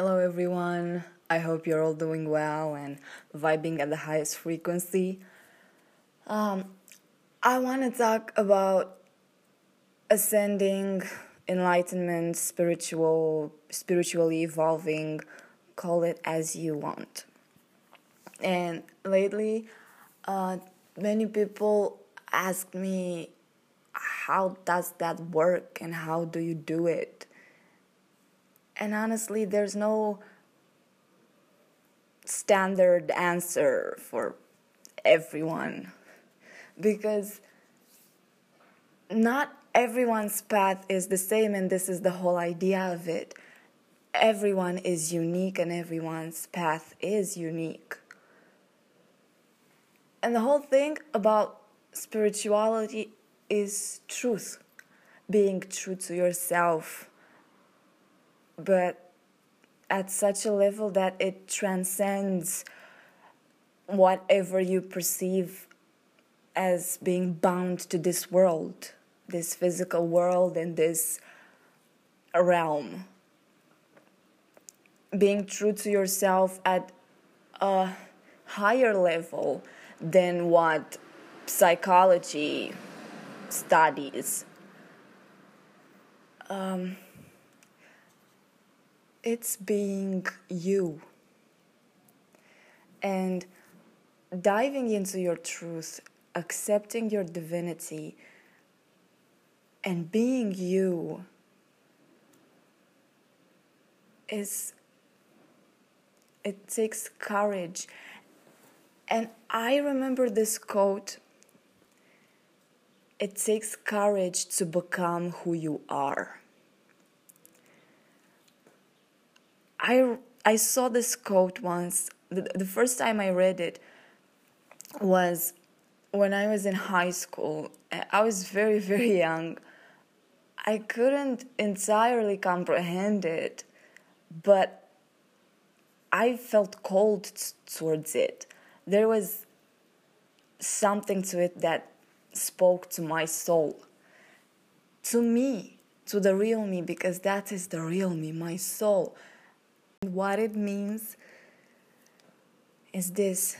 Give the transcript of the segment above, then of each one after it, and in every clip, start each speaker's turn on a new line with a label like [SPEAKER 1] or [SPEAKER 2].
[SPEAKER 1] Hello, everyone. I hope you're all doing well and vibing at the highest frequency. Um, I want to talk about ascending, enlightenment, spiritual, spiritually evolving, call it as you want. And lately, uh, many people ask me, how does that work and how do you do it? And honestly, there's no standard answer for everyone because not everyone's path is the same, and this is the whole idea of it. Everyone is unique, and everyone's path is unique. And the whole thing about spirituality is truth, being true to yourself but at such a level that it transcends whatever you perceive as being bound to this world, this physical world, and this realm. Being true to yourself at a higher level than what psychology studies. Um, it's being you and diving into your truth, accepting your divinity, and being you is it takes courage. And I remember this quote it takes courage to become who you are. I I saw this quote once. The, the first time I read it was when I was in high school. I was very very young. I couldn't entirely comprehend it, but I felt cold towards it. There was something to it that spoke to my soul, to me, to the real me, because that is the real me, my soul. What it means is this.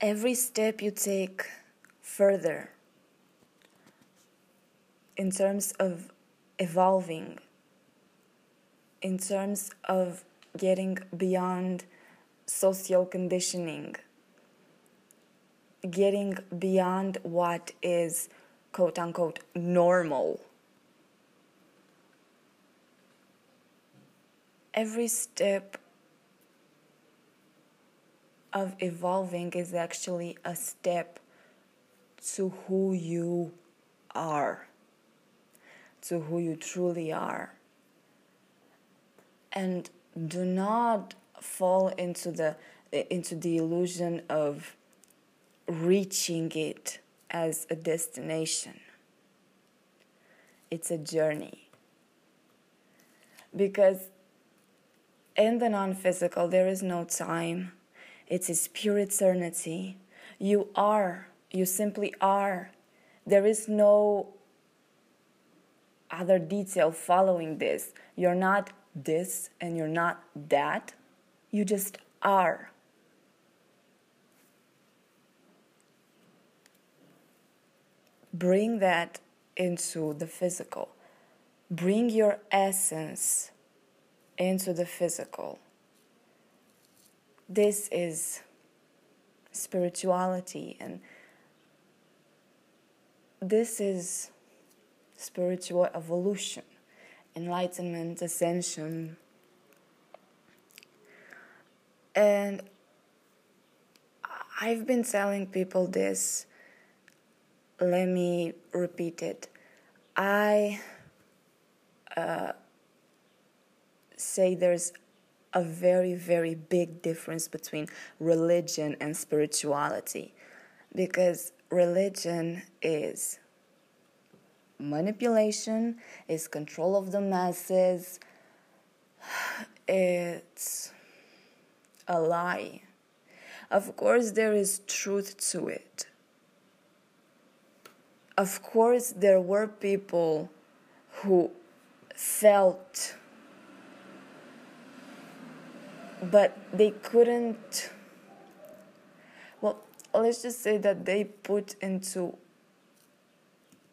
[SPEAKER 1] Every step you take further in terms of evolving, in terms of getting beyond social conditioning, getting beyond what is quote unquote normal every step of evolving is actually a step to who you are, to who you truly are. And do not fall into the into the illusion of reaching it as a destination. It's a journey. Because in the non physical, there is no time, it is pure eternity. You are, you simply are. There is no other detail following this. You're not this and you're not that. You just are. Bring that into the physical. Bring your essence into the physical. This is spirituality, and this is spiritual evolution, enlightenment, ascension. And I've been telling people this. Let me repeat it. I uh, say there's a very, very big difference between religion and spirituality because religion is manipulation, is control of the masses, it's a lie. Of course, there is truth to it. Of course, there were people who felt but they couldn't well let's just say that they put into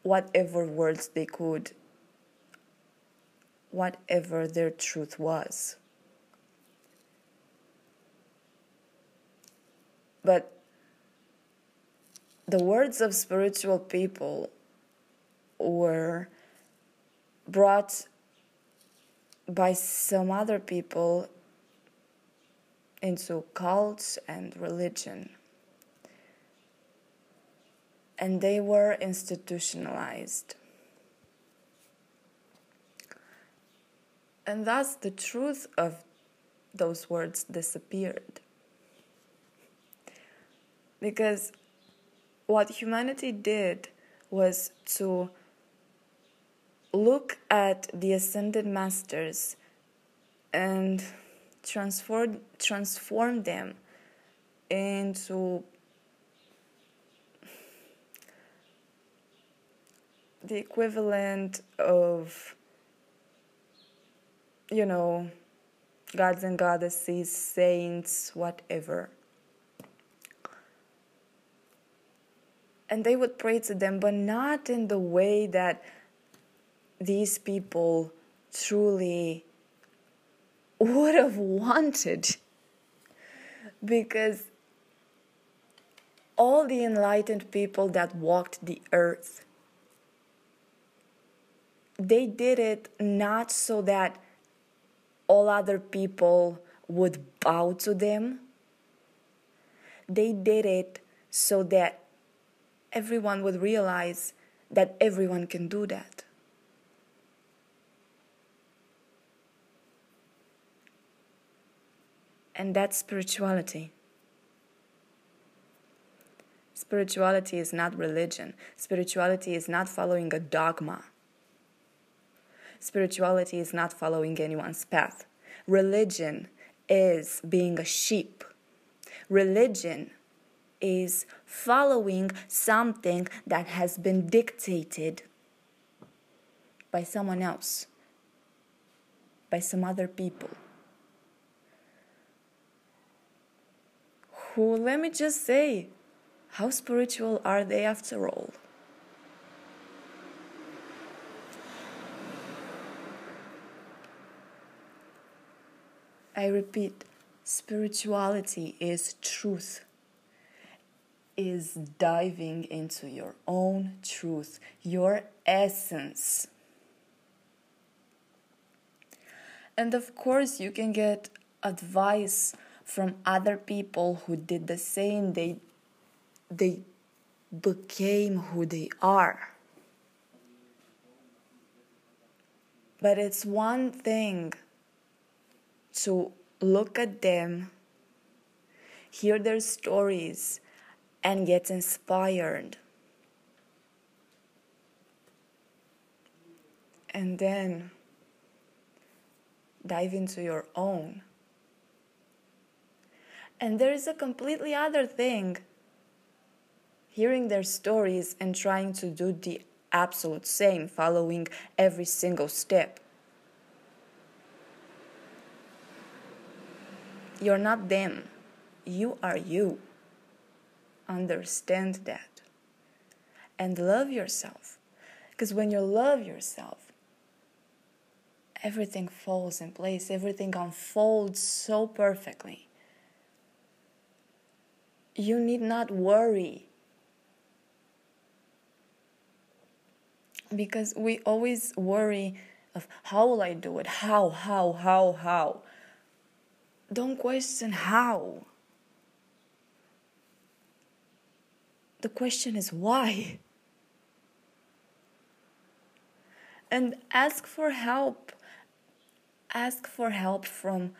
[SPEAKER 1] whatever words they could whatever their truth was. But the words of spiritual people were brought by some other people into cults and religion. And they were institutionalized. And thus the truth of those words disappeared. Because what humanity did was to look at the ascended masters and transform transform them into the equivalent of you know gods and goddesses saints whatever. And they would pray to them but not in the way that these people truly would have wanted. Because all the enlightened people that walked the earth they did it not so that all other people would bow to them. They did it so that everyone would realize that everyone can do that And that's spirituality. Spirituality is not religion. Spirituality is not following a dogma. Spirituality is not following anyone's path. Religion is being a sheep. Religion is following something that has been dictated by someone else, by some other people. Who, let me just say, how spiritual are they after all? I repeat, spirituality is truth, is diving into your own truth, your essence. And of course, you can get advice from other people who did the same they they became who they are. But it's one thing to look at them hear their stories and get inspired. And then dive into your own and there is a completely other thing hearing their stories and trying to do the absolute same, following every single step. You're not them, you are you. Understand that. And love yourself. Because when you love yourself, everything falls in place, everything unfolds so perfectly you need not worry. Because we always worry of how will I do it? How, how, how, how? Don't question how. The question is why. And ask for help. Ask for help from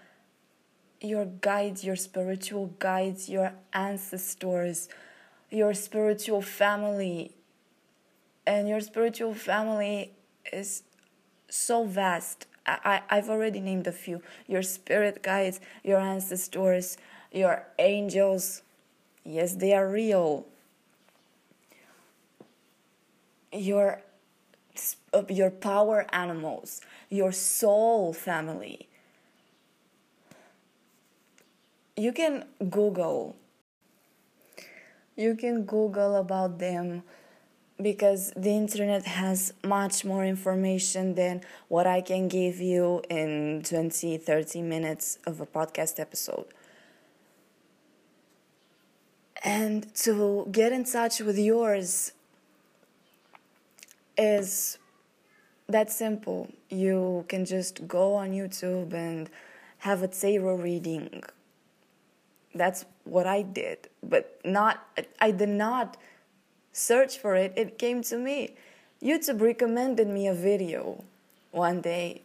[SPEAKER 1] your guides, your spiritual guides, your ancestors, your spiritual family. And your spiritual family is so vast. I, I, have already named a few your spirit guides, your ancestors, your angels. Yes, they are real. Your, uh, your power animals, your soul family you can Google. You can Google about them because the internet has much more information than what I can give you in 20, 30 minutes of a podcast episode. And to get in touch with yours is that simple. You can just go on YouTube and have a tarot reading. That's what I did, but not I did not search for it. It came to me. YouTube recommended me a video one day.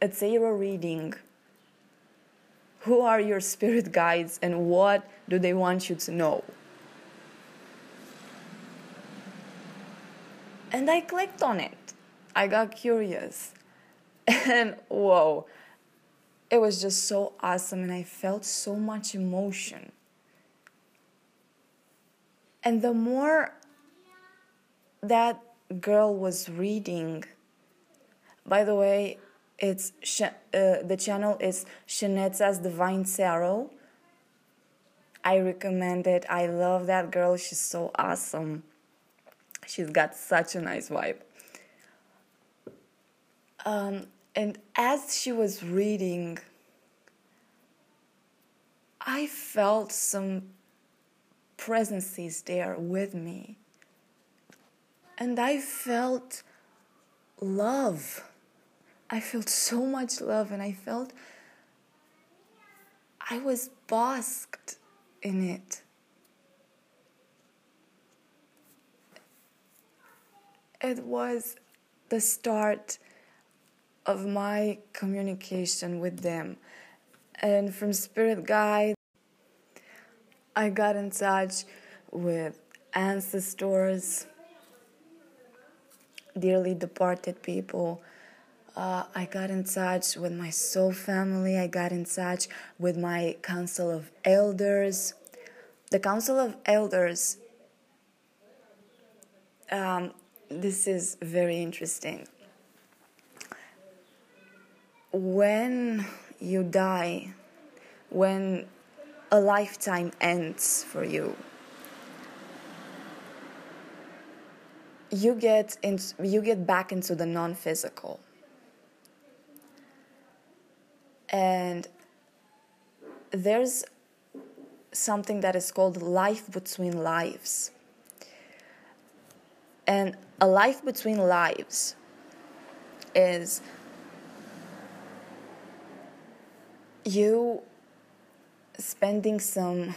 [SPEAKER 1] A tarot reading. Who are your spirit guides and what do they want you to know? And I clicked on it. I got curious. And whoa, it was just so awesome, and I felt so much emotion. And the more that girl was reading, by the way, it's uh, the channel is Shanetza's Divine Tarot. I recommend it. I love that girl. She's so awesome. She's got such a nice vibe. Um, and as she was reading, I felt some presences there with me. And I felt love. I felt so much love, and I felt I was basked in it. It was the start of my communication with them. And from Spirit Guide, I got in touch with ancestors, dearly departed people. Uh, I got in touch with my soul family. I got in touch with my council of elders. The council of elders, um, this is very interesting when you die, when a lifetime ends for you, you get in, you get back into the non-physical. And there's something that is called life between lives. And a life between lives is you spending some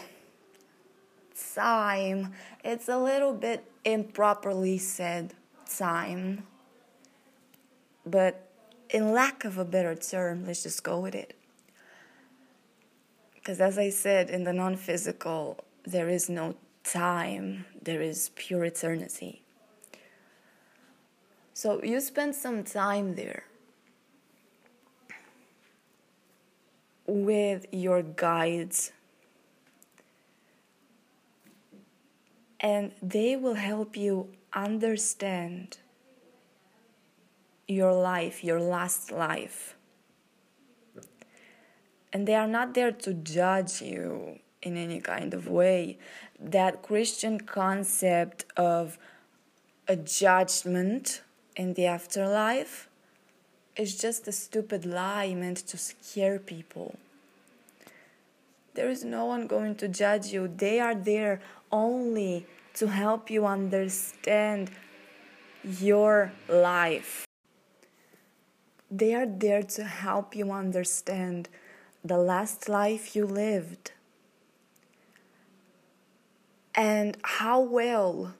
[SPEAKER 1] time, it's a little bit improperly said time, but in lack of a better term, let's just go with it. Because as I said, in the non physical, there is no time, there is pure eternity. So you spend some time there. With your guides and they will help you understand your life, your last life. And they are not there to judge you in any kind of way. That Christian concept of a judgment in the afterlife is just a stupid lie meant to scare people. There is no one going to judge you. They are there only to help you understand your life. They are there to help you understand the last life you lived and how well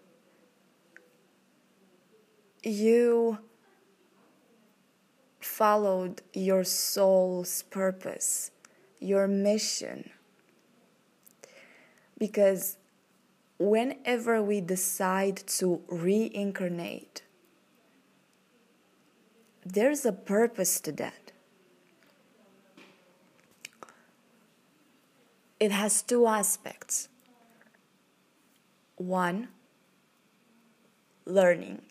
[SPEAKER 1] you followed your soul's purpose, your mission. Because whenever we decide to reincarnate, there's a purpose to that. It has two aspects. One, learning.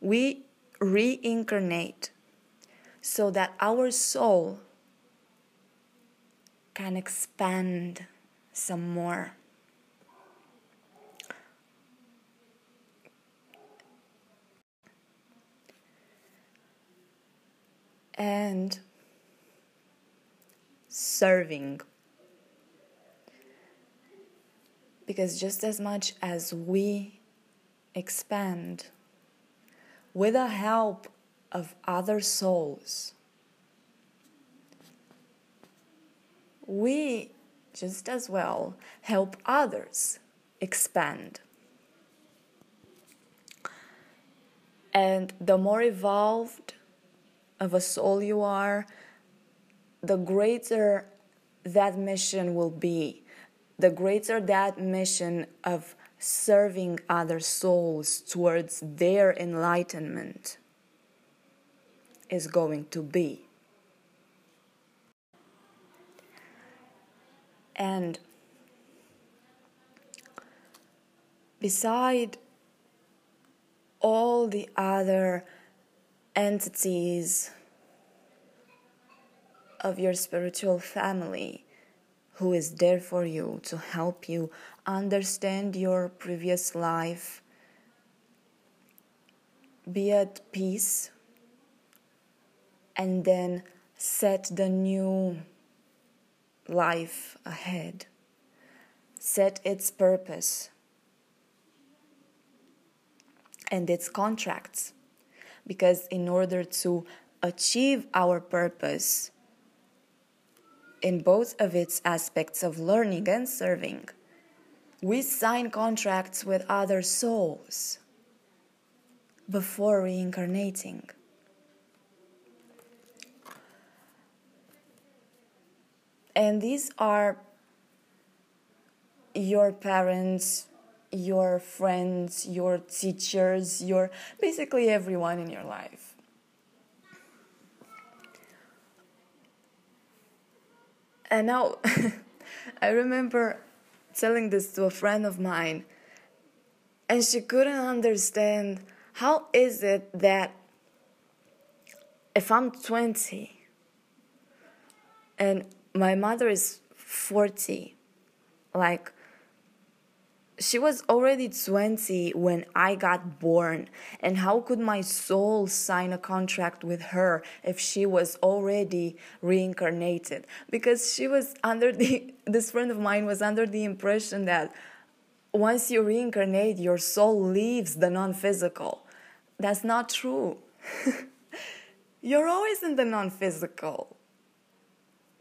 [SPEAKER 1] We reincarnate so that our soul can expand some more. And serving. Because just as much as we expand with the help of other souls, we just as well help others expand. And the more evolved of a soul you are, the greater that mission will be, the greater that mission of serving other souls towards their enlightenment is going to be. And beside all the other entities of your spiritual family who is there for you to help you understand your previous life, be at peace, and then set the new life ahead, set its purpose and its contracts. Because in order to achieve our purpose, in both of its aspects of learning and serving, we sign contracts with other souls before reincarnating. And these are your parents, your friends, your teachers, your basically everyone in your life. And now I remember telling this to a friend of mine, and she couldn't understand how is it that if I'm 20 and my mother is 40, like she was already 20 when I got born. And how could my soul sign a contract with her if she was already reincarnated? Because she was under the, this friend of mine was under the impression that once you reincarnate, your soul leaves the non physical. That's not true. You're always in the non physical.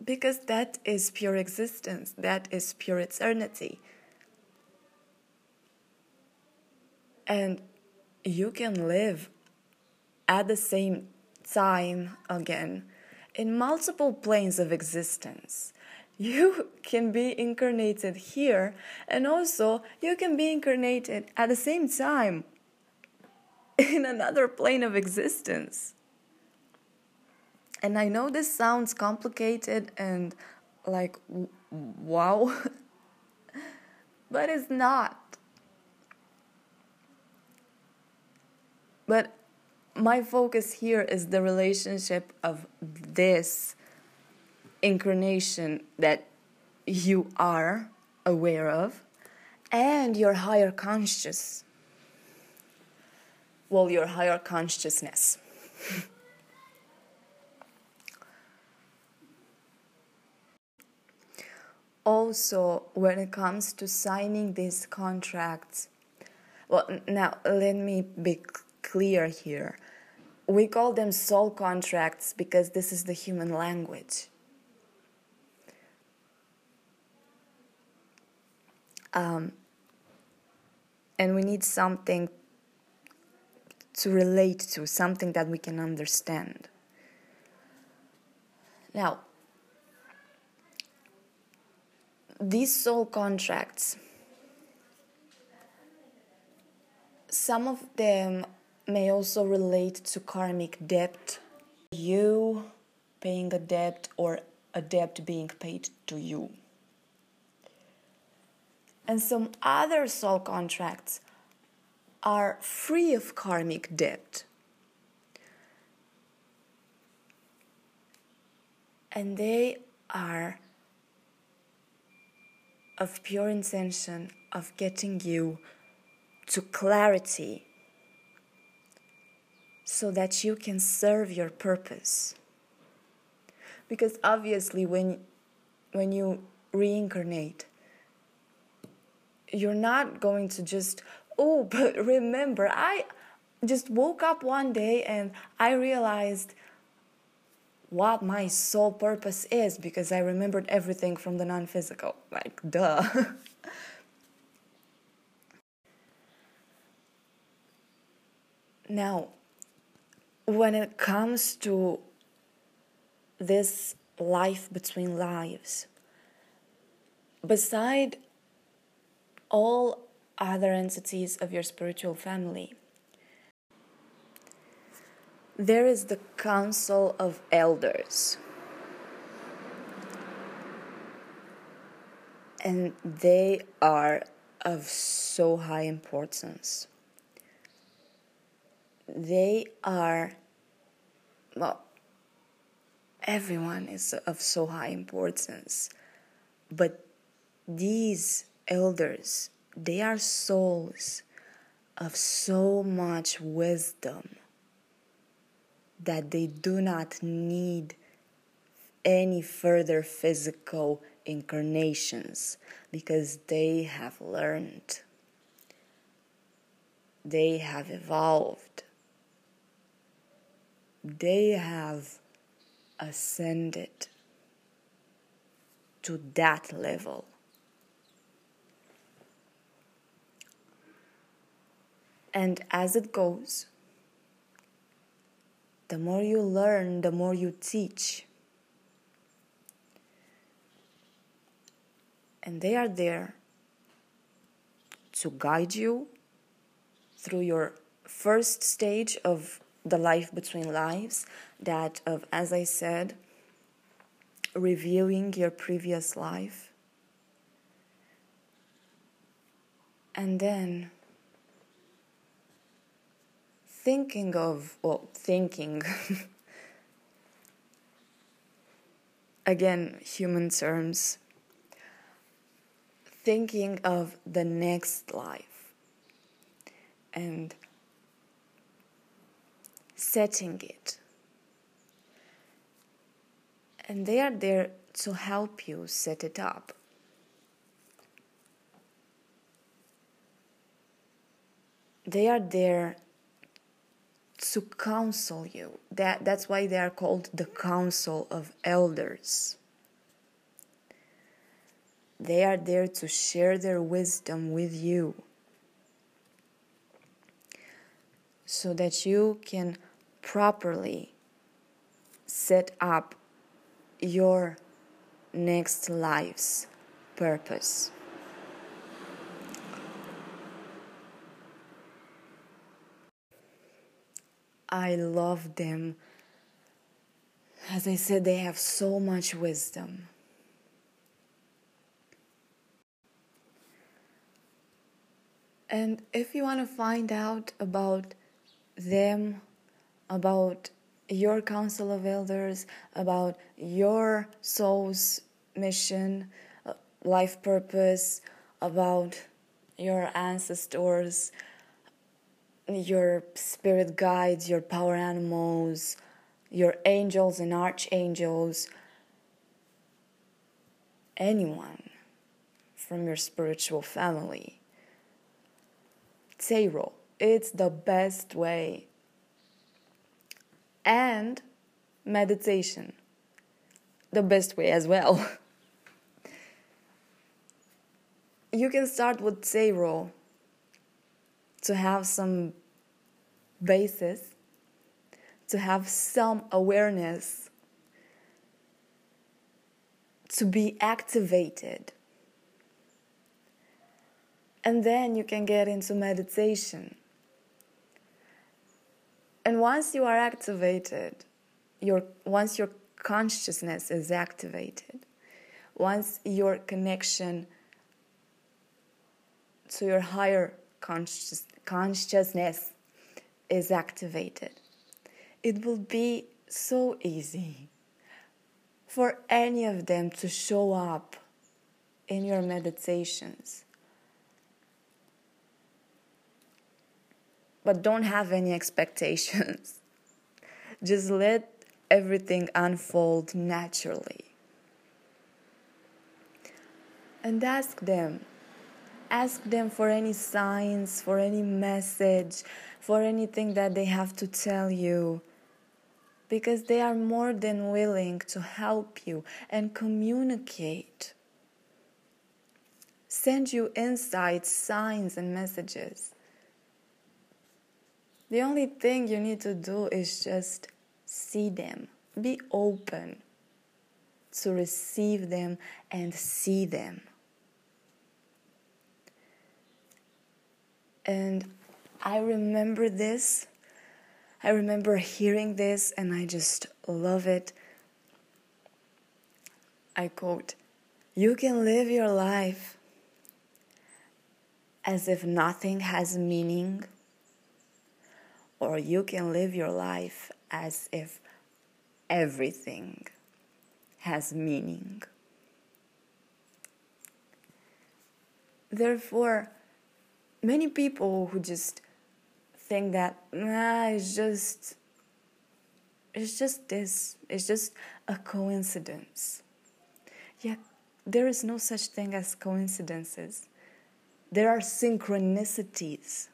[SPEAKER 1] Because that is pure existence, that is pure eternity. And you can live at the same time again in multiple planes of existence. You can be incarnated here, and also you can be incarnated at the same time in another plane of existence. And I know this sounds complicated and like wow, but it's not. But my focus here is the relationship of this incarnation that you are aware of and your higher conscious. Well, your higher consciousness. also, when it comes to signing these contracts, well, now let me be clear here. We call them soul contracts because this is the human language. Um, and we need something to relate to, something that we can understand. Now, these soul contracts, some of them may also relate to karmic debt. You paying a debt or a debt being paid to you. And some other soul contracts are free of karmic debt. And they are of pure intention of getting you to clarity so that you can serve your purpose. Because obviously when when you reincarnate you're not going to just oh but remember i just woke up one day and i realized what my sole purpose is because i remembered everything from the non-physical. Like duh. Now when it comes to this life between lives beside all other entities of your spiritual family. There is the Council of Elders. And they are of so high importance. They are, well, everyone is of so high importance. But these elders, they are souls of so much wisdom that they do not need any further physical incarnations because they have learned, they have evolved, they have ascended to that level. And as it goes, the more you learn, the more you teach. And they are there to guide you through your first stage of the life between lives, that of, as I said, reviewing your previous life. And then thinking of, well, thinking, again, human terms, thinking of the next life and setting it. And they are there to help you set it up. They are there to counsel you. That, that's why they are called the Council of Elders. They are there to share their wisdom with you so that you can properly set up your next life's purpose. I love them. As I said, they have so much wisdom. And if you want to find out about them, about your council of elders, about your soul's mission, uh, life purpose, about your ancestors, your spirit guides, your power animals, your angels and archangels, anyone from your spiritual family. Tarot, it's the best way. And meditation, the best way as well. you can start with tarot to have some basis, to have some awareness, to be activated. And then you can get into meditation. And once you are activated, your, once your consciousness is activated, once your connection to your higher conscious, consciousness is activated. It will be so easy for any of them to show up in your meditations. But don't have any expectations. Just let everything unfold naturally. And ask them. Ask them for any signs, for any message, for anything that they have to tell you. Because they are more than willing to help you and communicate. Send you insights, signs, and messages. The only thing you need to do is just see them, be open to receive them and see them. And I remember this. I remember hearing this and I just love it. I quote, You can live your life as if nothing has meaning, or you can live your life as if everything has meaning. Therefore, many people who just think that nah, it's just it's just this, it's just a coincidence. Yet there is no such thing as coincidences. There are synchronicities.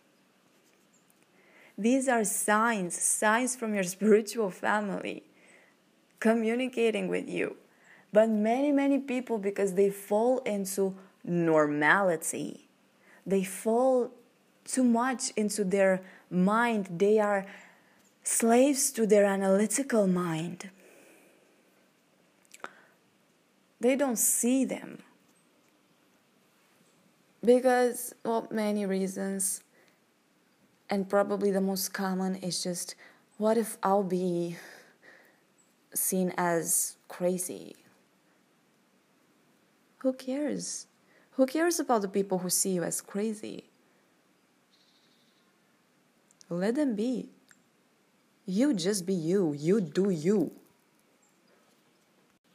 [SPEAKER 1] These are signs, signs from your spiritual family communicating with you. But many, many people, because they fall into normality, they fall too much into their mind, they are slaves to their analytical mind. They don't see them because, well, many reasons. And probably the most common is just what if I'll be seen as crazy? Who cares? Who cares about the people who see you as crazy? Let them be. You just be you. You do you.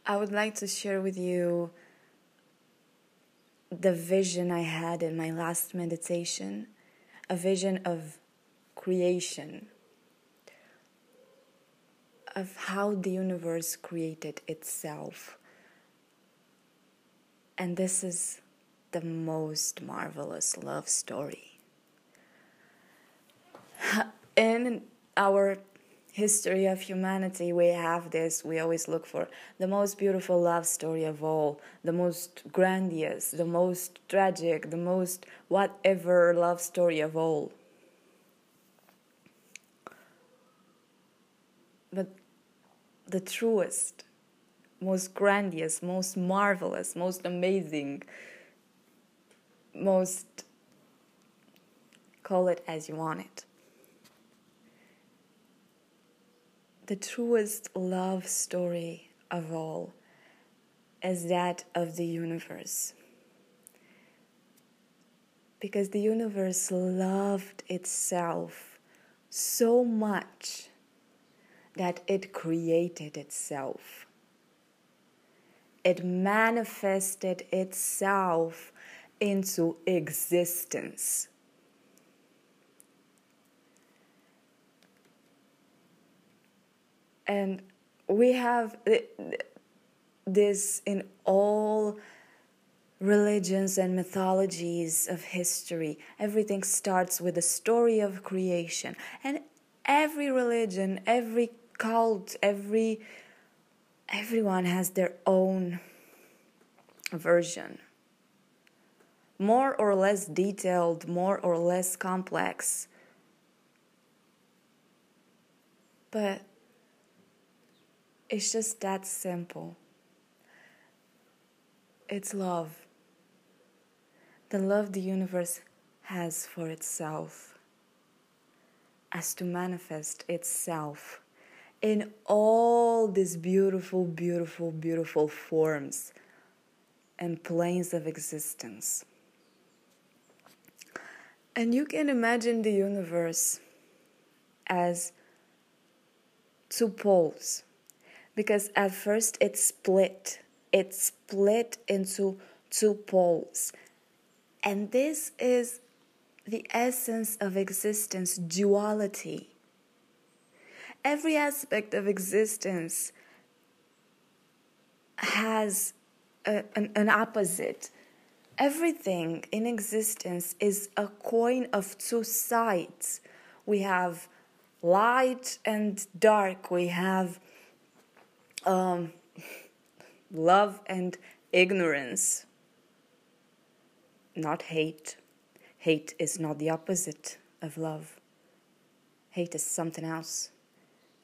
[SPEAKER 1] I would like to share with you the vision I had in my last meditation a vision of creation, of how the universe created itself. And this is the most marvelous love story. In our history of humanity, we have this, we always look for the most beautiful love story of all, the most grandiose, the most tragic, the most whatever love story of all. The truest, most grandiose, most marvelous, most amazing, most call it as you want it the truest love story of all is that of the universe. Because the universe loved itself so much that it created itself. It manifested itself into existence. and we have this in all religions and mythologies of history. Everything starts with the story of creation. And every religion, every cult, every everyone has their own version. More or less detailed, more or less complex. But it's just that simple. It's love. The love the universe has for itself as to manifest itself in all these beautiful, beautiful, beautiful forms and planes of existence. And you can imagine the universe as two poles because at first it split. It split into two poles. And this is the essence of existence duality. Every aspect of existence has a, an, an opposite. Everything in existence is a coin of two sides. We have light and dark, we have um, love and ignorance, not hate. Hate is not the opposite of love. Hate is something else.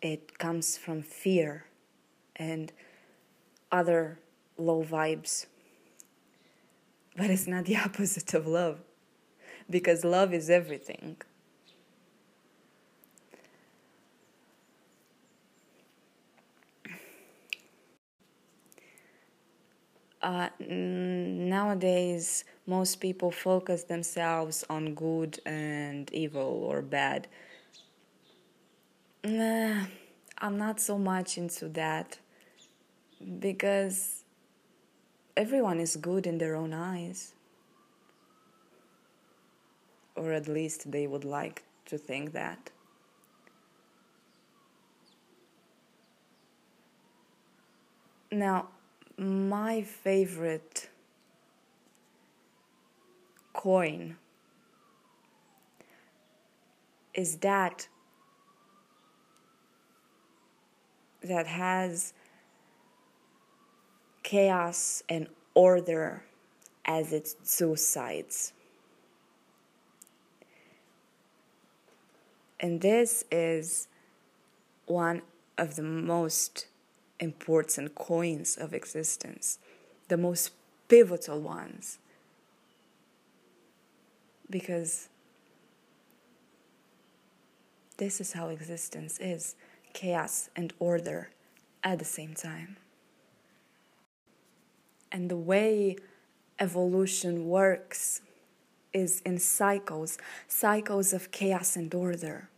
[SPEAKER 1] It comes from fear and other low vibes. But it's not the opposite of love because love is everything. Uh, nowadays, most people focus themselves on good and evil or bad. I'm not so much into that because everyone is good in their own eyes. Or at least they would like to think that. Now, my favorite coin is that that has chaos and order as its two sides. And this is one of the most important coins of existence, the most pivotal ones. Because this is how existence is chaos and order at the same time. And the way evolution works is in cycles, cycles of chaos and order.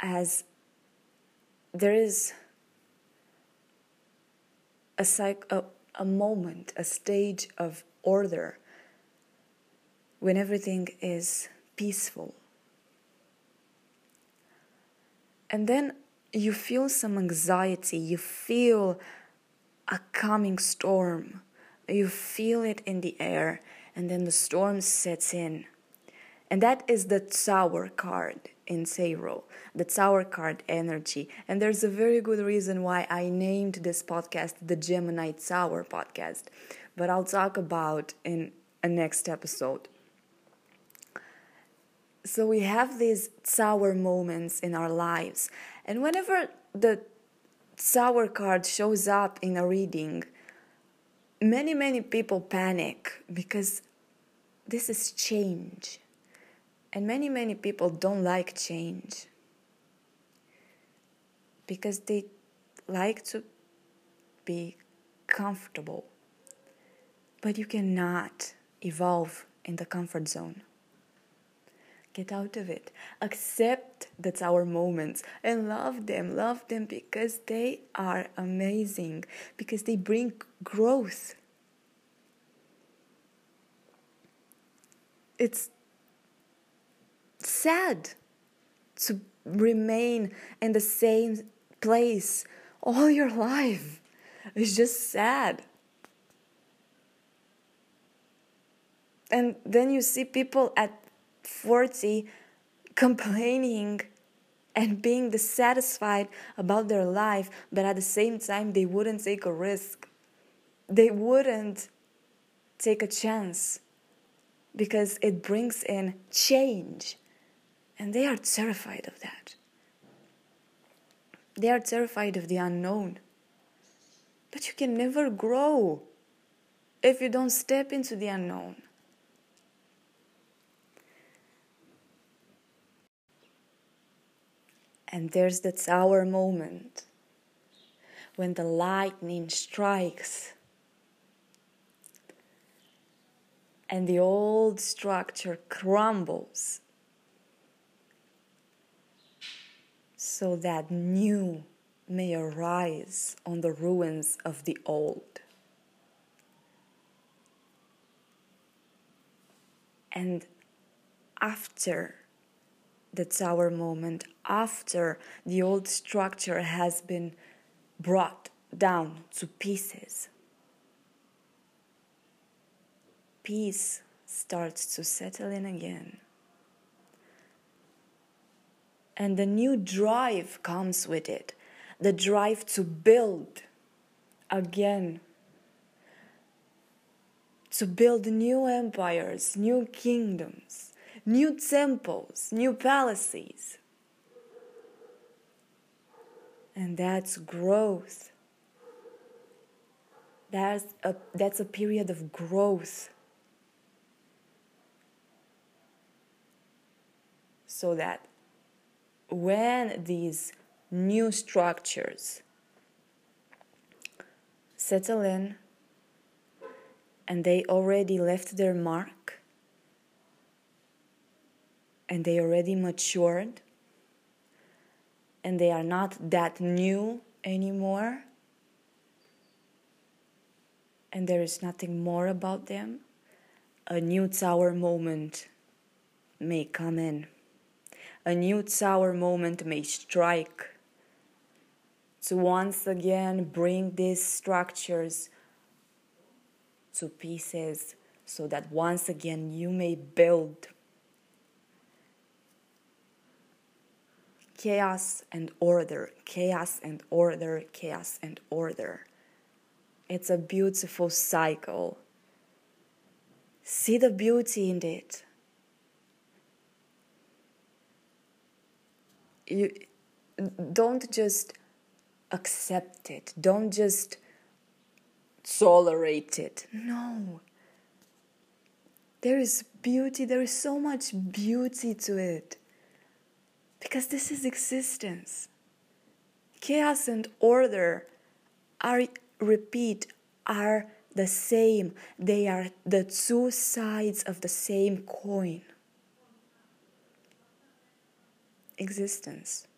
[SPEAKER 1] As there is a, psych, a, a moment, a stage of order when everything is peaceful. And then you feel some anxiety, you feel a coming storm. You feel it in the air, and then the storm sets in. And that is the Tower card in Tarot, the Tower card energy. And there's a very good reason why I named this podcast the Gemini Tower podcast, but I'll talk about in a next episode. So we have these tower moments in our lives, and whenever the tower card shows up in a reading, many, many people panic because this is change. And many, many people don't like change because they like to be comfortable. But you cannot evolve in the comfort zone. Get out of it. Accept that our moments and love them. Love them because they are amazing, because they bring growth. It's sad to remain in the same place all your life. It's just sad. And then you see people at 40 complaining and being dissatisfied about their life, but at the same time, they wouldn't take a risk. They wouldn't take a chance because it brings in change. And they are terrified of that. They are terrified of the unknown. But you can never grow if you don't step into the unknown. And there's that tower moment when the lightning strikes and the old structure crumbles so that new may arise on the ruins of the old. And after the tower moment, after the old structure has been brought down to pieces, peace starts to settle in again. And the new drive comes with it. The drive to build again, to build new empires, new kingdoms, new temples, new palaces. And that's growth. That's a, that's a period of growth. So that when these new structures settle in and they already left their mark and they already matured and they are not that new anymore and there is nothing more about them, a new tower moment may come in. A new tower moment may strike to once again bring these structures to pieces so that once again you may build chaos and order, chaos and order, chaos and order. It's a beautiful cycle. See the beauty in it. You don't just accept it. Don't just tolerate it. No. There is beauty, there is so much beauty to it. Because this is existence. Chaos and order are, repeat, are the same. They are the two sides of the same coin. Existence.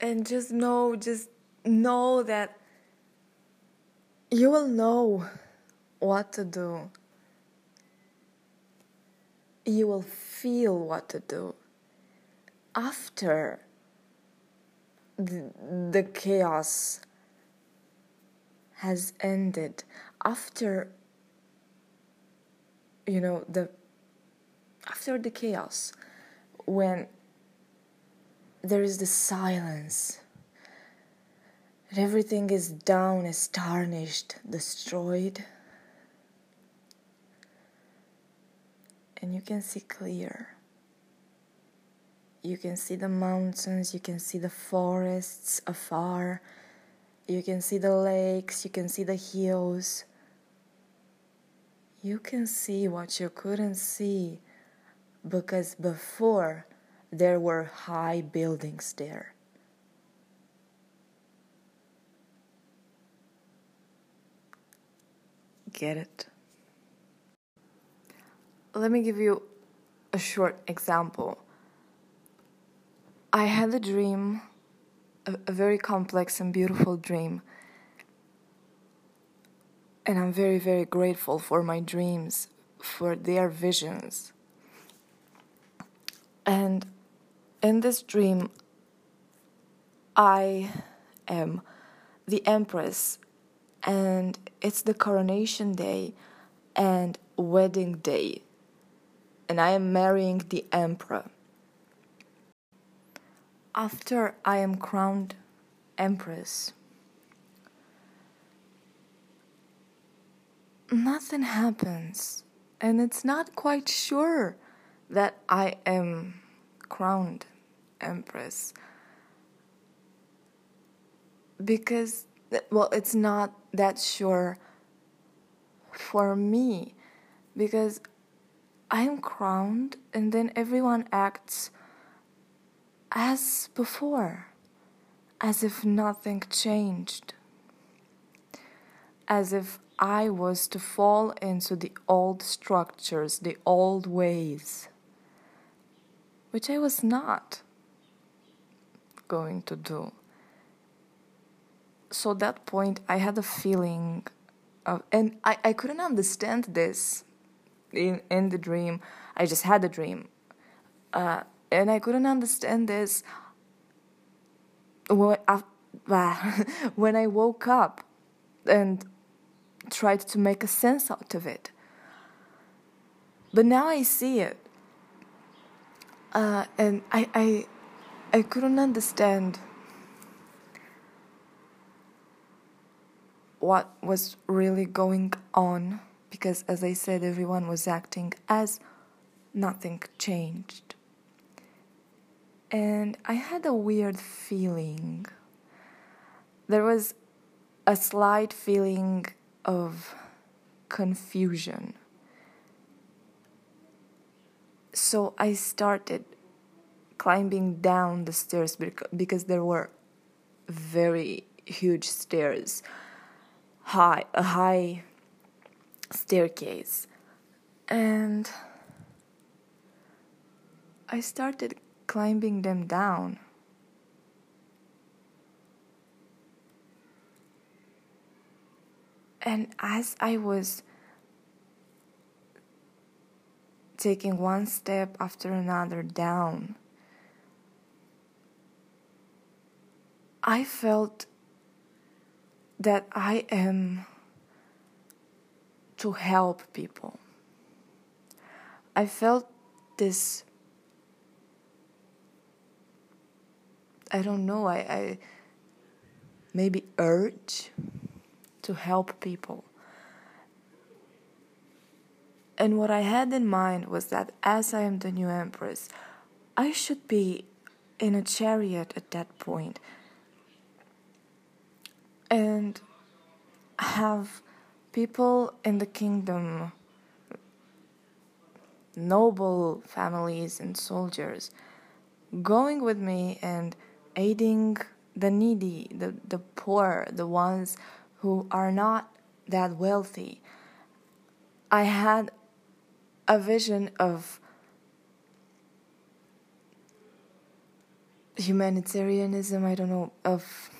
[SPEAKER 1] and just know just know that you will know what to do you will feel what to do after the, the chaos has ended after you know the after the chaos when there is the silence. And everything is down, is tarnished, destroyed. And you can see clear. You can see the mountains, you can see the forests afar, you can see the lakes, you can see the hills. You can see what you couldn't see because before there were high buildings there. Get it? Let me give you a short example. I had a dream, a, a very complex and beautiful dream. And I'm very, very grateful for my dreams, for their visions. And in this dream, I am the Empress, and it's the coronation day and wedding day, and I am marrying the Emperor. After I am crowned Empress, nothing happens, and it's not quite sure that I am crowned empress because well it's not that sure for me because i'm crowned and then everyone acts as before as if nothing changed as if i was to fall into the old structures the old ways which i was not going to do. So that point, I had a feeling of, and I, I couldn't understand this in in the dream. I just had a dream, uh, and I couldn't understand this when I, woke up and tried to make a sense out of it. But now I see it, uh, and I I I couldn't understand what was really going on because, as I said, everyone was acting as nothing changed. And I had a weird feeling. There was a slight feeling of confusion. So I started climbing down the stairs because there were very huge stairs high a high staircase and I started climbing them down. And as I was taking one step after another down, I felt that I am to help people. I felt this I don't know, I, I maybe urge to help people. And what I had in mind was that as I am the new empress, I should be in a chariot at that point and have people in the kingdom, noble families and soldiers, going with me and aiding the needy, the, the poor, the ones who are not that wealthy. I had a vision of humanitarianism, I don't know, of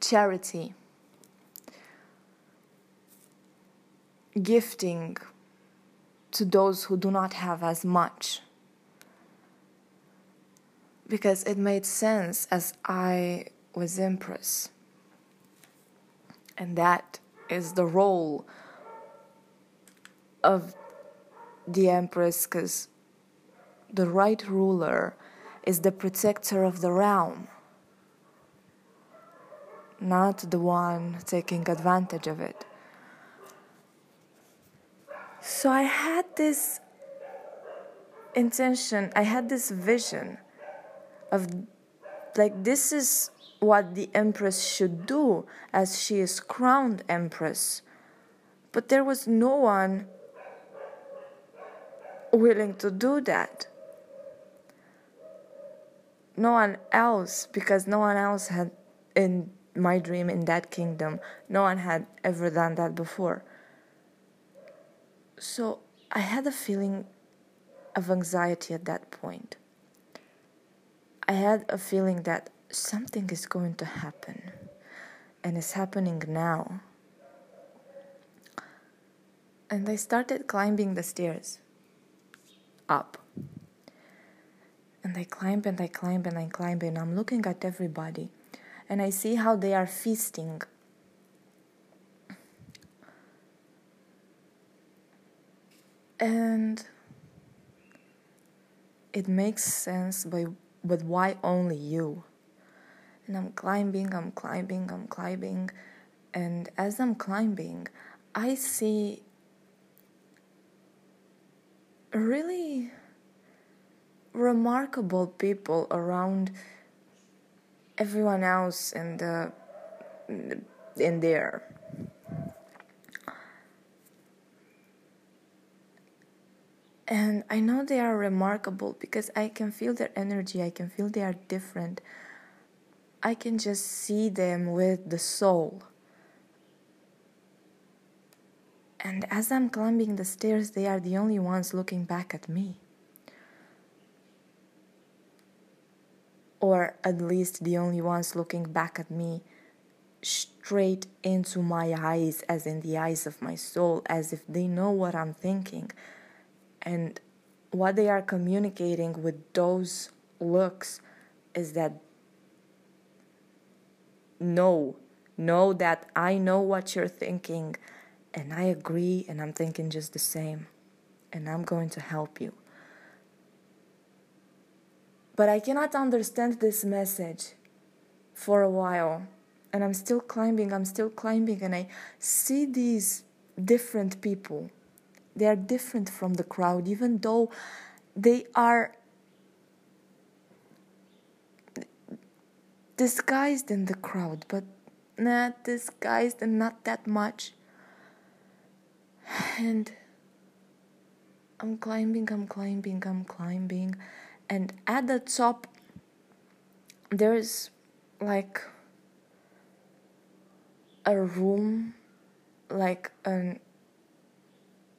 [SPEAKER 1] charity, gifting to those who do not have as much. Because it made sense as I was Empress. And that is the role of the Empress, because the right ruler is the protector of the realm not the one taking advantage of it. So I had this intention, I had this vision of like, this is what the empress should do as she is crowned empress. But there was no one willing to do that. No one else, because no one else had in my dream in that kingdom. No one had ever done that before. So I had a feeling of anxiety at that point. I had a feeling that something is going to happen, and it's happening now. And I started climbing the stairs up. And I climb and I climb and I climb, and I'm looking at everybody and I see how they are feasting. And it makes sense, but, but why only you? And I'm climbing, I'm climbing, I'm climbing, and as I'm climbing, I see really remarkable people around everyone else in the in there and i know they are remarkable because i can feel their energy i can feel they are different. I can just see them with the soul. And as i'm climbing the stairs they are the only ones looking back at me. Or at least the only ones looking back at me straight into my eyes, as in the eyes of my soul, as if they know what I'm thinking. And what they are communicating with those looks is that no, know that I know what you're thinking and I agree and I'm thinking just the same and I'm going to help you. But I cannot understand this message for a while and I'm still climbing, I'm still climbing, and I see these different people. They are different from the crowd, even though they are disguised in the crowd, but not disguised and not that much. And I'm climbing, I'm climbing, I'm climbing, and at the top, there's like a room like an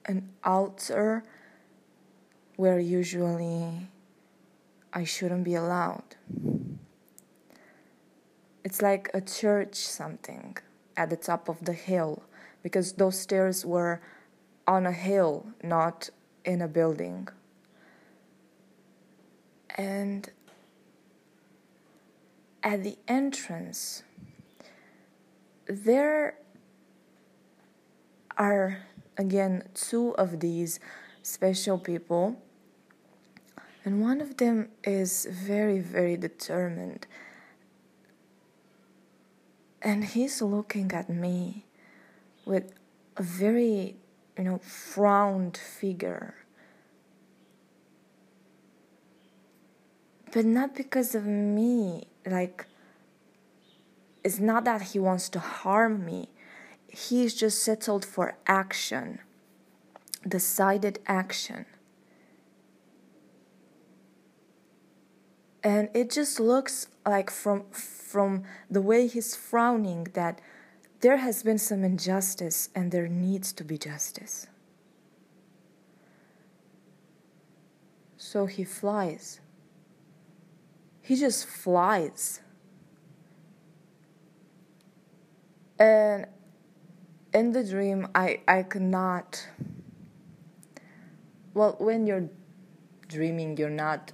[SPEAKER 1] an altar where usually I shouldn't be allowed. It's like a church something at the top of the hill because those stairs were on a hill, not in a building. And at the entrance, there are again two of these special people. And one of them is very very determined. And he's looking at me with a very you know frowned figure. But not because of me like it's not that he wants to harm me, he's just settled for action, decided action. And it just looks like from from the way he's frowning that there has been some injustice and there needs to be justice. So he flies. He just flies. And in the dream, I, I could not. Well, when you're dreaming, you're not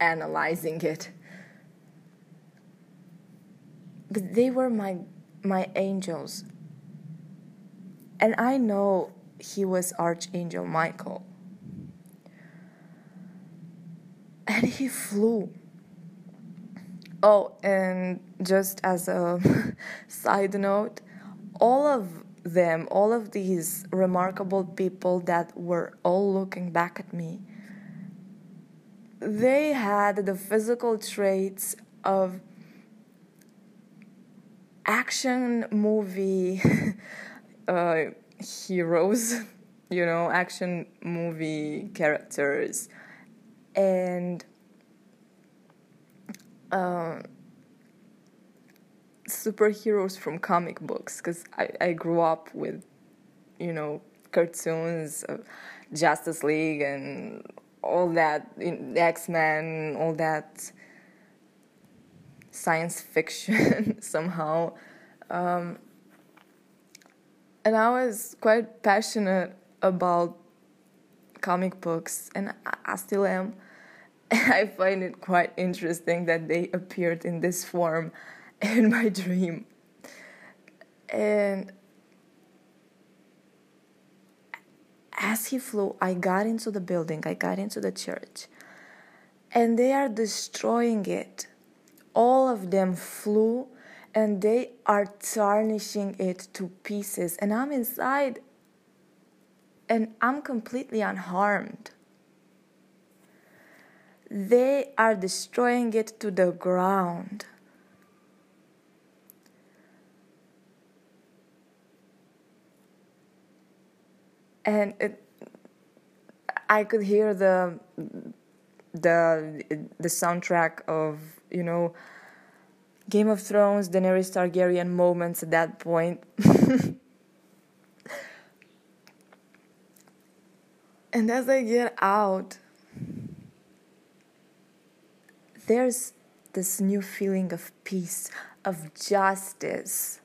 [SPEAKER 1] analyzing it. But they were my my angels. And I know he was Archangel Michael. And he flew. Oh, and just as a side note, all of them, all of these remarkable people that were all looking back at me, they had the physical traits of action movie uh, heroes, you know, action movie characters. And uh, superheroes from comic books because I, I grew up with, you know, cartoons, uh, Justice League, and all that, X Men, all that science fiction somehow. Um, and I was quite passionate about comic books, and I, I still am. I find it quite interesting that they appeared in this form in my dream. And as he flew, I got into the building, I got into the church, and they are destroying it. All of them flew and they are tarnishing it to pieces. And I'm inside and I'm completely unharmed they are destroying it to the ground. And it, I could hear the the the soundtrack of you know Game of Thrones, Daenerys Targaryen moments at that point. and as I get out, there's this new feeling of peace, of justice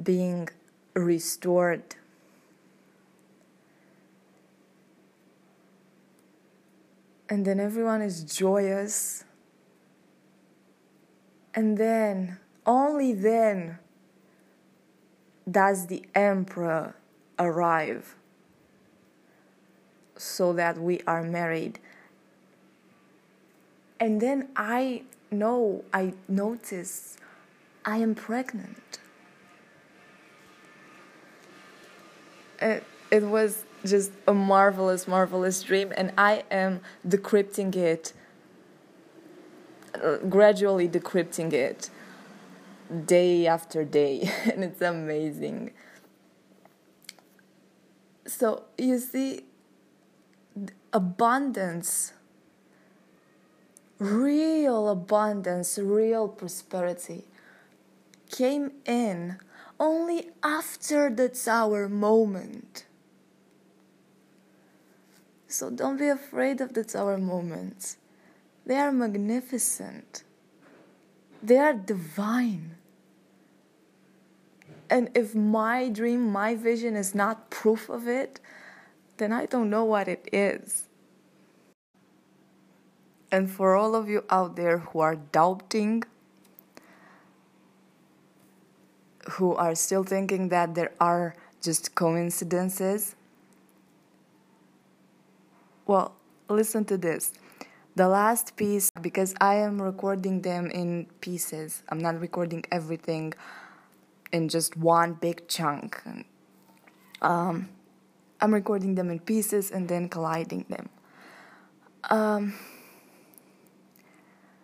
[SPEAKER 1] being restored. And then everyone is joyous. And then, only then, does the emperor arrive so that we are married. And then I know, I notice I am pregnant. It, it was just a marvelous, marvelous dream, and I am decrypting it, uh, gradually decrypting it day after day, and it's amazing. So, you see, abundance, real abundance, real prosperity came in only after the tower moment. So don't be afraid of the tower moments. They are magnificent. They are divine. And if my dream, my vision is not proof of it, then I don't know what it is. And for all of you out there who are doubting, who are still thinking that there are just coincidences, well, listen to this. The last piece, because I am recording them in pieces, I'm not recording everything in just one big chunk. Um, I'm recording them in pieces and then colliding them. Um,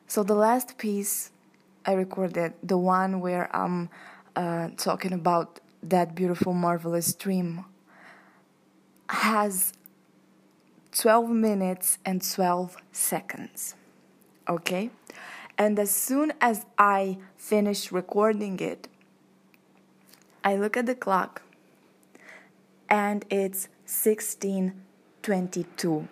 [SPEAKER 1] so the last piece I recorded, the one where I'm uh, talking about that beautiful, marvelous dream, has 12 minutes and 12 seconds. Okay? And as soon as I finish recording it, I look at the clock and it's 1622.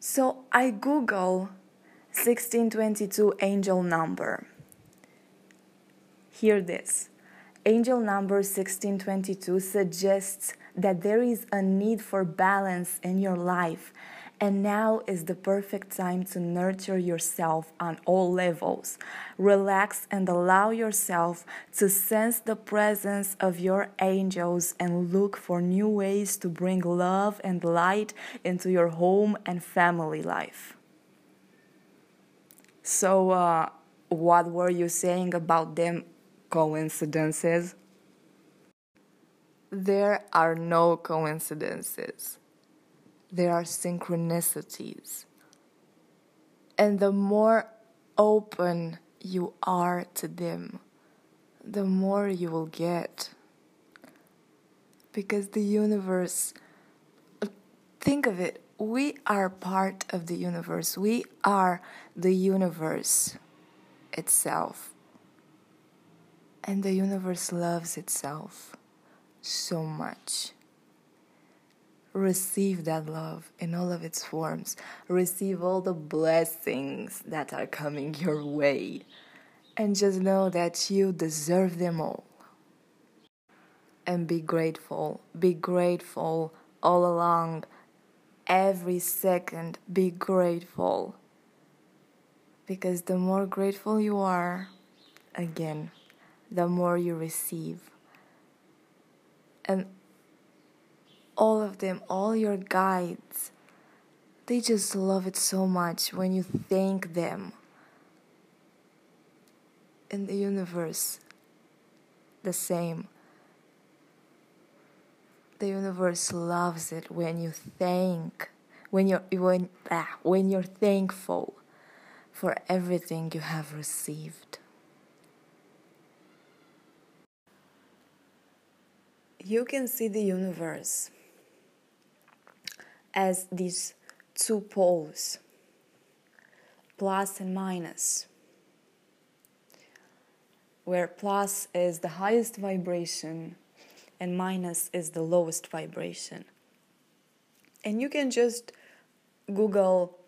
[SPEAKER 1] So I Google 1622 angel number. Hear this. Angel number 1622 suggests that there is a need for balance in your life and now is the perfect time to nurture yourself on all levels. Relax and allow yourself to sense the presence of your angels and look for new ways to bring love and light into your home and family life. So, uh, what were you saying about them coincidences? There are no coincidences there are synchronicities. And the more open you are to them, the more you will get. Because the universe, think of it, we are part of the universe, we are the universe itself. And the universe loves itself so much receive that love in all of its forms. Receive all the blessings that are coming your way. And just know that you deserve them all. And be grateful. Be grateful all along. Every second, be grateful. Because the more grateful you are, again, the more you receive. And all of them, all your guides, they just love it so much when you thank them. In the universe, the same. The universe loves it when you thank, when you're when ah, when you're thankful for everything you have received. You can see the universe as these two poles, plus and minus, where plus is the highest vibration and minus is the lowest vibration. And you can just Google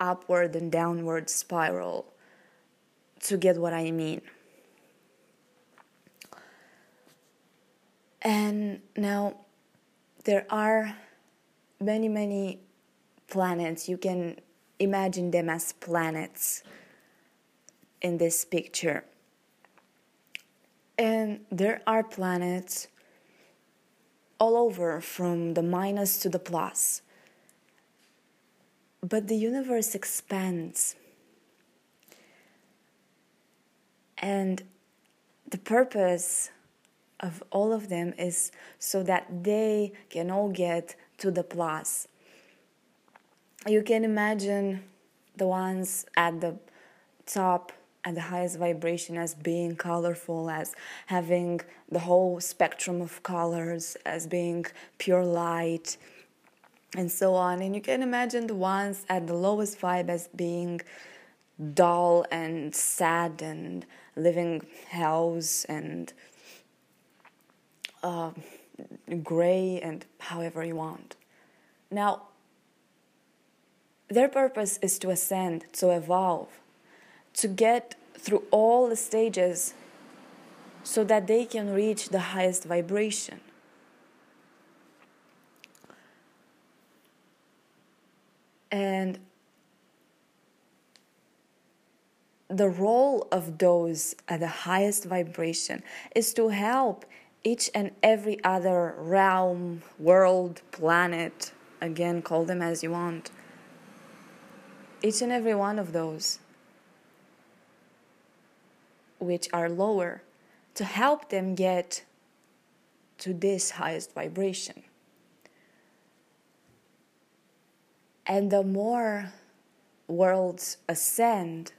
[SPEAKER 1] upward and downward spiral to get what I mean. And now there are many, many planets. You can imagine them as planets in this picture. And there are planets all over from the minus to the plus. But the universe expands. And the purpose of all of them is so that they can all get to the plus. You can imagine the ones at the top at the highest vibration as being colorful, as having the whole spectrum of colors, as being pure light, and so on. And you can imagine the ones at the lowest vibe as being dull and sad and living hells and uh, gray and however you want. Now, their purpose is to ascend, to evolve, to get through all the stages so that they can reach the highest vibration. And the role of those at the highest vibration is to help each and every other realm, world, planet, again, call them as you want, each and every one of those which are lower to help them get to this highest vibration. And the more worlds ascend,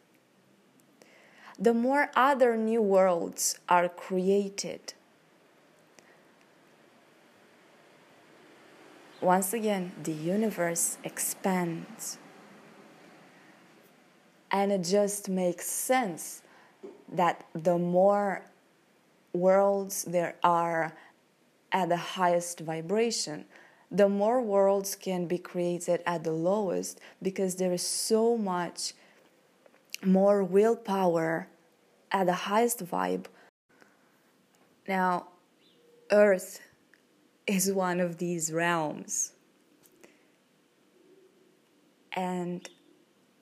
[SPEAKER 1] the more other new worlds are created. Once again, the universe expands. And it just makes sense that the more worlds there are at the highest vibration, the more worlds can be created at the lowest because there is so much more willpower at the highest vibe. Now, Earth is one of these realms. And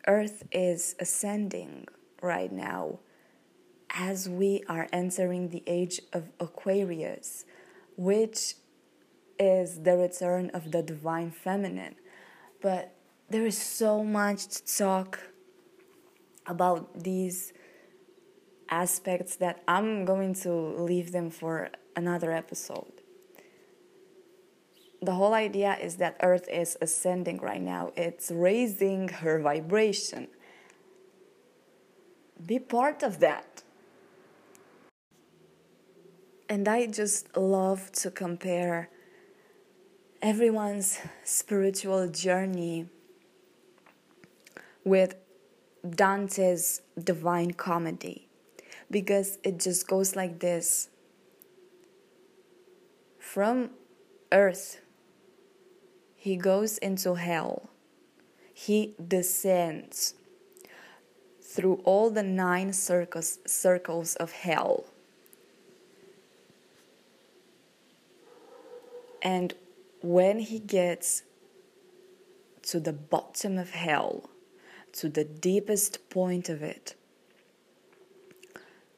[SPEAKER 1] Earth is ascending right now as we are entering the age of Aquarius, which is the return of the divine feminine. But there is so much to talk about these aspects that I'm going to leave them for another episode. The whole idea is that Earth is ascending right now, it's raising her vibration. Be part of that. And I just love to compare everyone's spiritual journey with Dante's Divine Comedy because it just goes like this From earth, he goes into hell, he descends through all the nine circles, circles of hell. And when he gets to the bottom of hell, to the deepest point of it,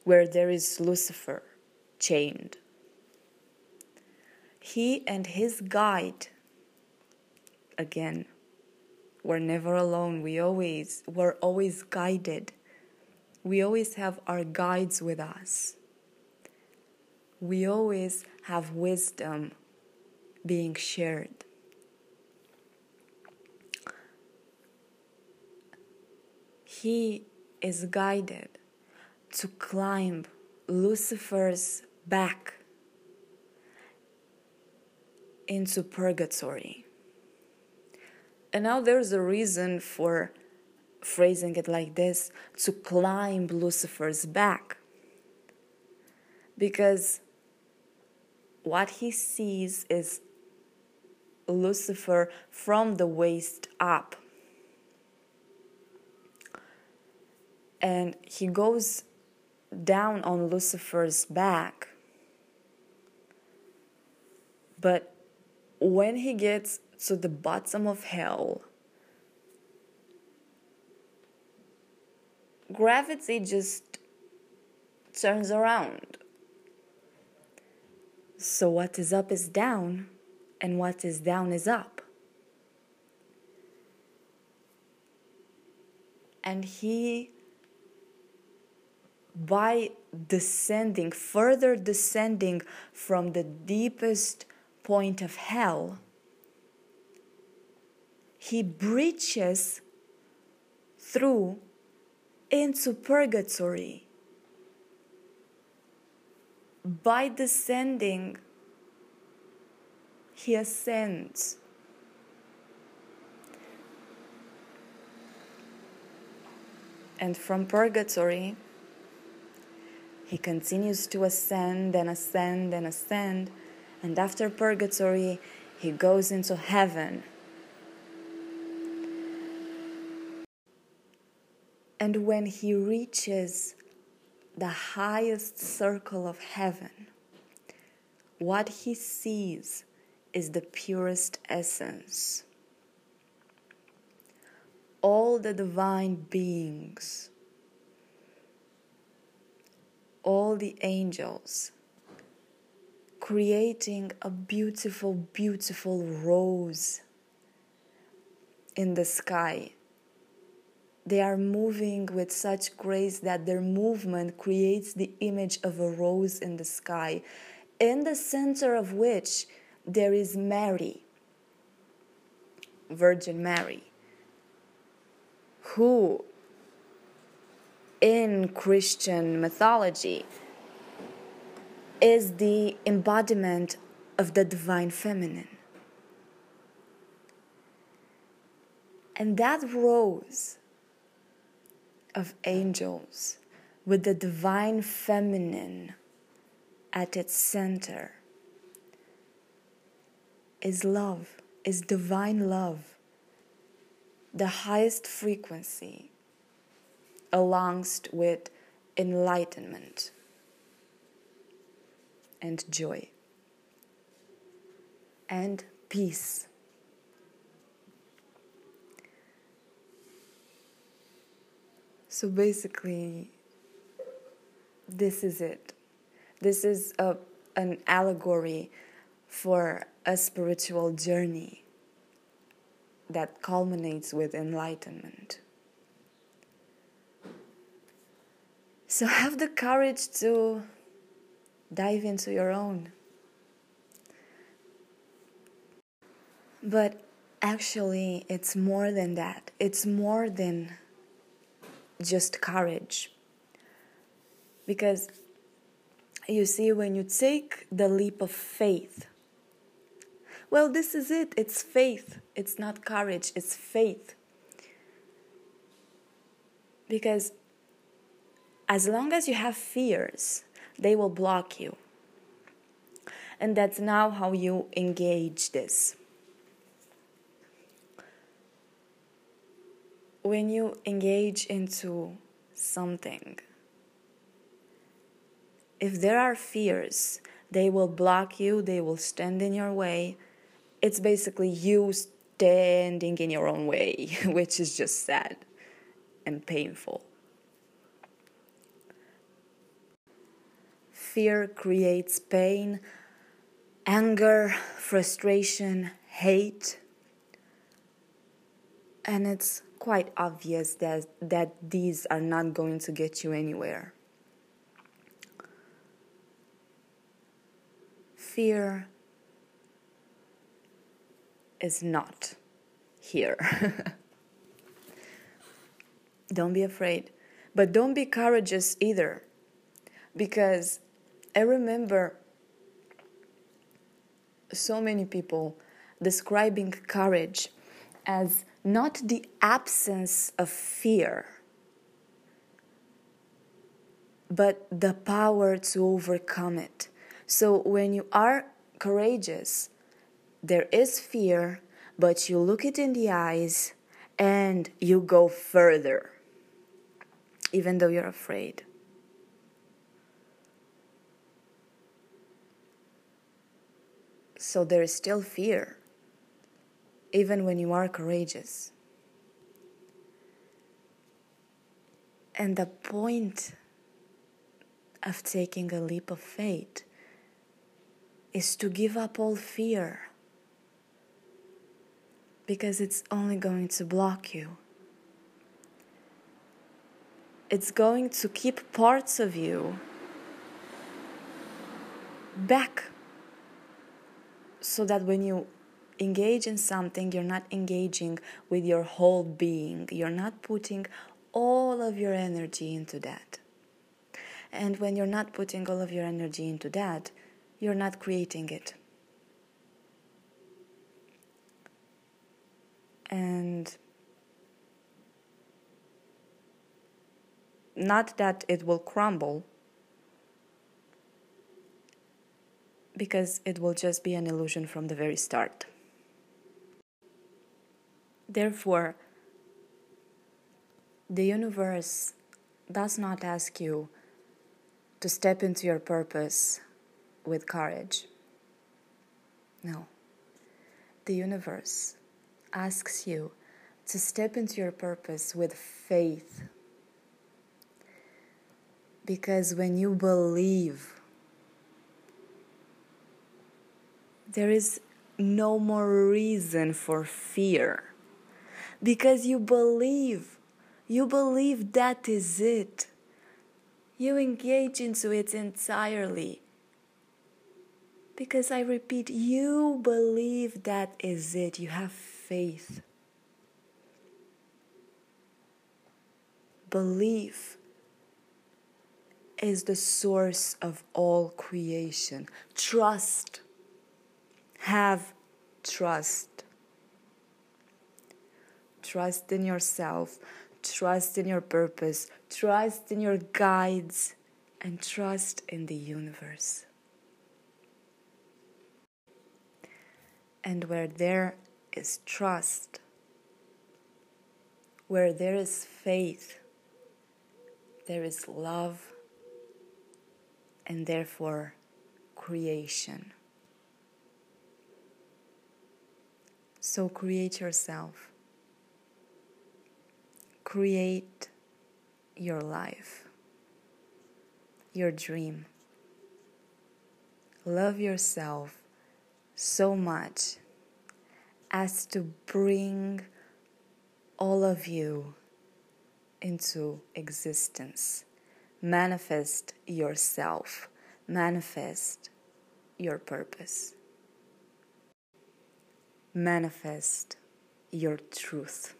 [SPEAKER 1] where there is Lucifer chained, he and his guide, again, we're never alone. We always, we're always guided. We always have our guides with us. We always have wisdom being shared. He is guided to climb Lucifer's back into purgatory. And now there's a reason for phrasing it like this to climb Lucifer's back. Because what he sees is Lucifer from the waist up. and he goes down on Lucifer's back. But when he gets to the bottom of hell, gravity just turns around. So, what is up is down, and what is down is up. And he, by descending, further descending from the deepest point of hell, he breaches through into purgatory by descending, he ascends. And from purgatory, he continues to ascend and ascend and ascend. And after purgatory, he goes into heaven. And when he reaches the highest circle of heaven, what he sees is the purest essence. All the divine beings, all the angels, creating a beautiful, beautiful rose in the sky they are moving with such grace that their movement creates the image of a rose in the sky, in the center of which there is Mary, Virgin Mary, who in Christian mythology is the embodiment of the divine feminine. And that rose of angels with the divine feminine at its center is love, is divine love, the highest frequency, alongst with enlightenment and joy and peace. So basically, this is it. This is a, an allegory for a spiritual journey that culminates with enlightenment. So have the courage to dive into your own. But actually, it's more than that. It's more than just courage. Because you see, when you take the leap of faith, well, this is it. It's faith. It's not courage, it's faith. Because as long as you have fears, they will block you. And that's now how you engage this. When you engage into something, if there are fears, they will block you, they will stand in your way. It's basically you standing in your own way, which is just sad and painful. Fear creates pain, anger, frustration, hate, and it's quite obvious that, that these are not going to get you anywhere. Fear is not here. don't be afraid, but don't be courageous either, because I remember so many people describing courage as not the absence of fear, but the power to overcome it. So when you are courageous, there is fear, but you look it in the eyes and you go further. even though you're afraid. So there is still fear, even when you are courageous. And the point of taking a leap of faith is to give up all fear because it's only going to block you. It's going to keep parts of you back so that when you engage in something, you're not engaging with your whole being. You're not putting all of your energy into that. And when you're not putting all of your energy into that, you're not creating it. And not that it will crumble, because it will just be an illusion from the very start. Therefore, the universe does not ask you to step into your purpose with courage. No. The universe asks you to step into your purpose with faith. Because when you believe, there is no more reason for fear. Because you believe you believe that is it. You engage into it entirely. Because I repeat, you believe that is it. You have faith. Belief is the source of all creation. Trust. Have trust. Trust in yourself trust in your purpose, trust in your guides, and trust in the universe. And where there is trust, where there is faith, there is love, and therefore creation. So create yourself create your life, your dream. Love yourself so much as to bring all of you into existence. Manifest yourself, manifest your purpose, manifest your truth.